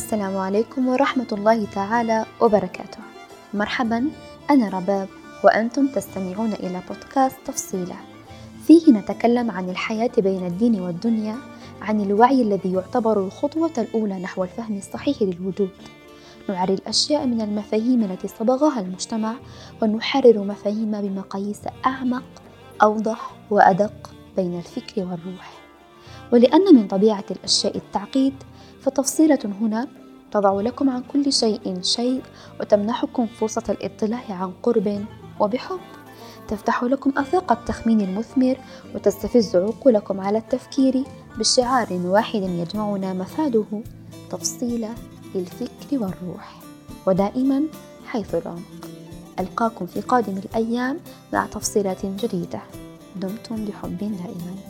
السلام عليكم ورحمة الله تعالى وبركاته. مرحبا أنا رباب وأنتم تستمعون إلى بودكاست تفصيلة. فيه نتكلم عن الحياة بين الدين والدنيا عن الوعي الذي يعتبر الخطوة الأولى نحو الفهم الصحيح للوجود. نعري الأشياء من المفاهيم التي صبغها المجتمع ونحرر مفاهيم بمقاييس أعمق أوضح وأدق بين الفكر والروح. ولأن من طبيعة الأشياء التعقيد فتفصيلة هنا تضع لكم عن كل شيء شيء وتمنحكم فرصة الاطلاع عن قرب وبحب. تفتح لكم آفاق التخمين المثمر وتستفز عقولكم على التفكير بشعار واحد يجمعنا مفاده. تفصيلة للفكر والروح ودائما حيث العمق. ألقاكم في قادم الأيام مع تفصيلات جديدة. دمتم بحب دائما.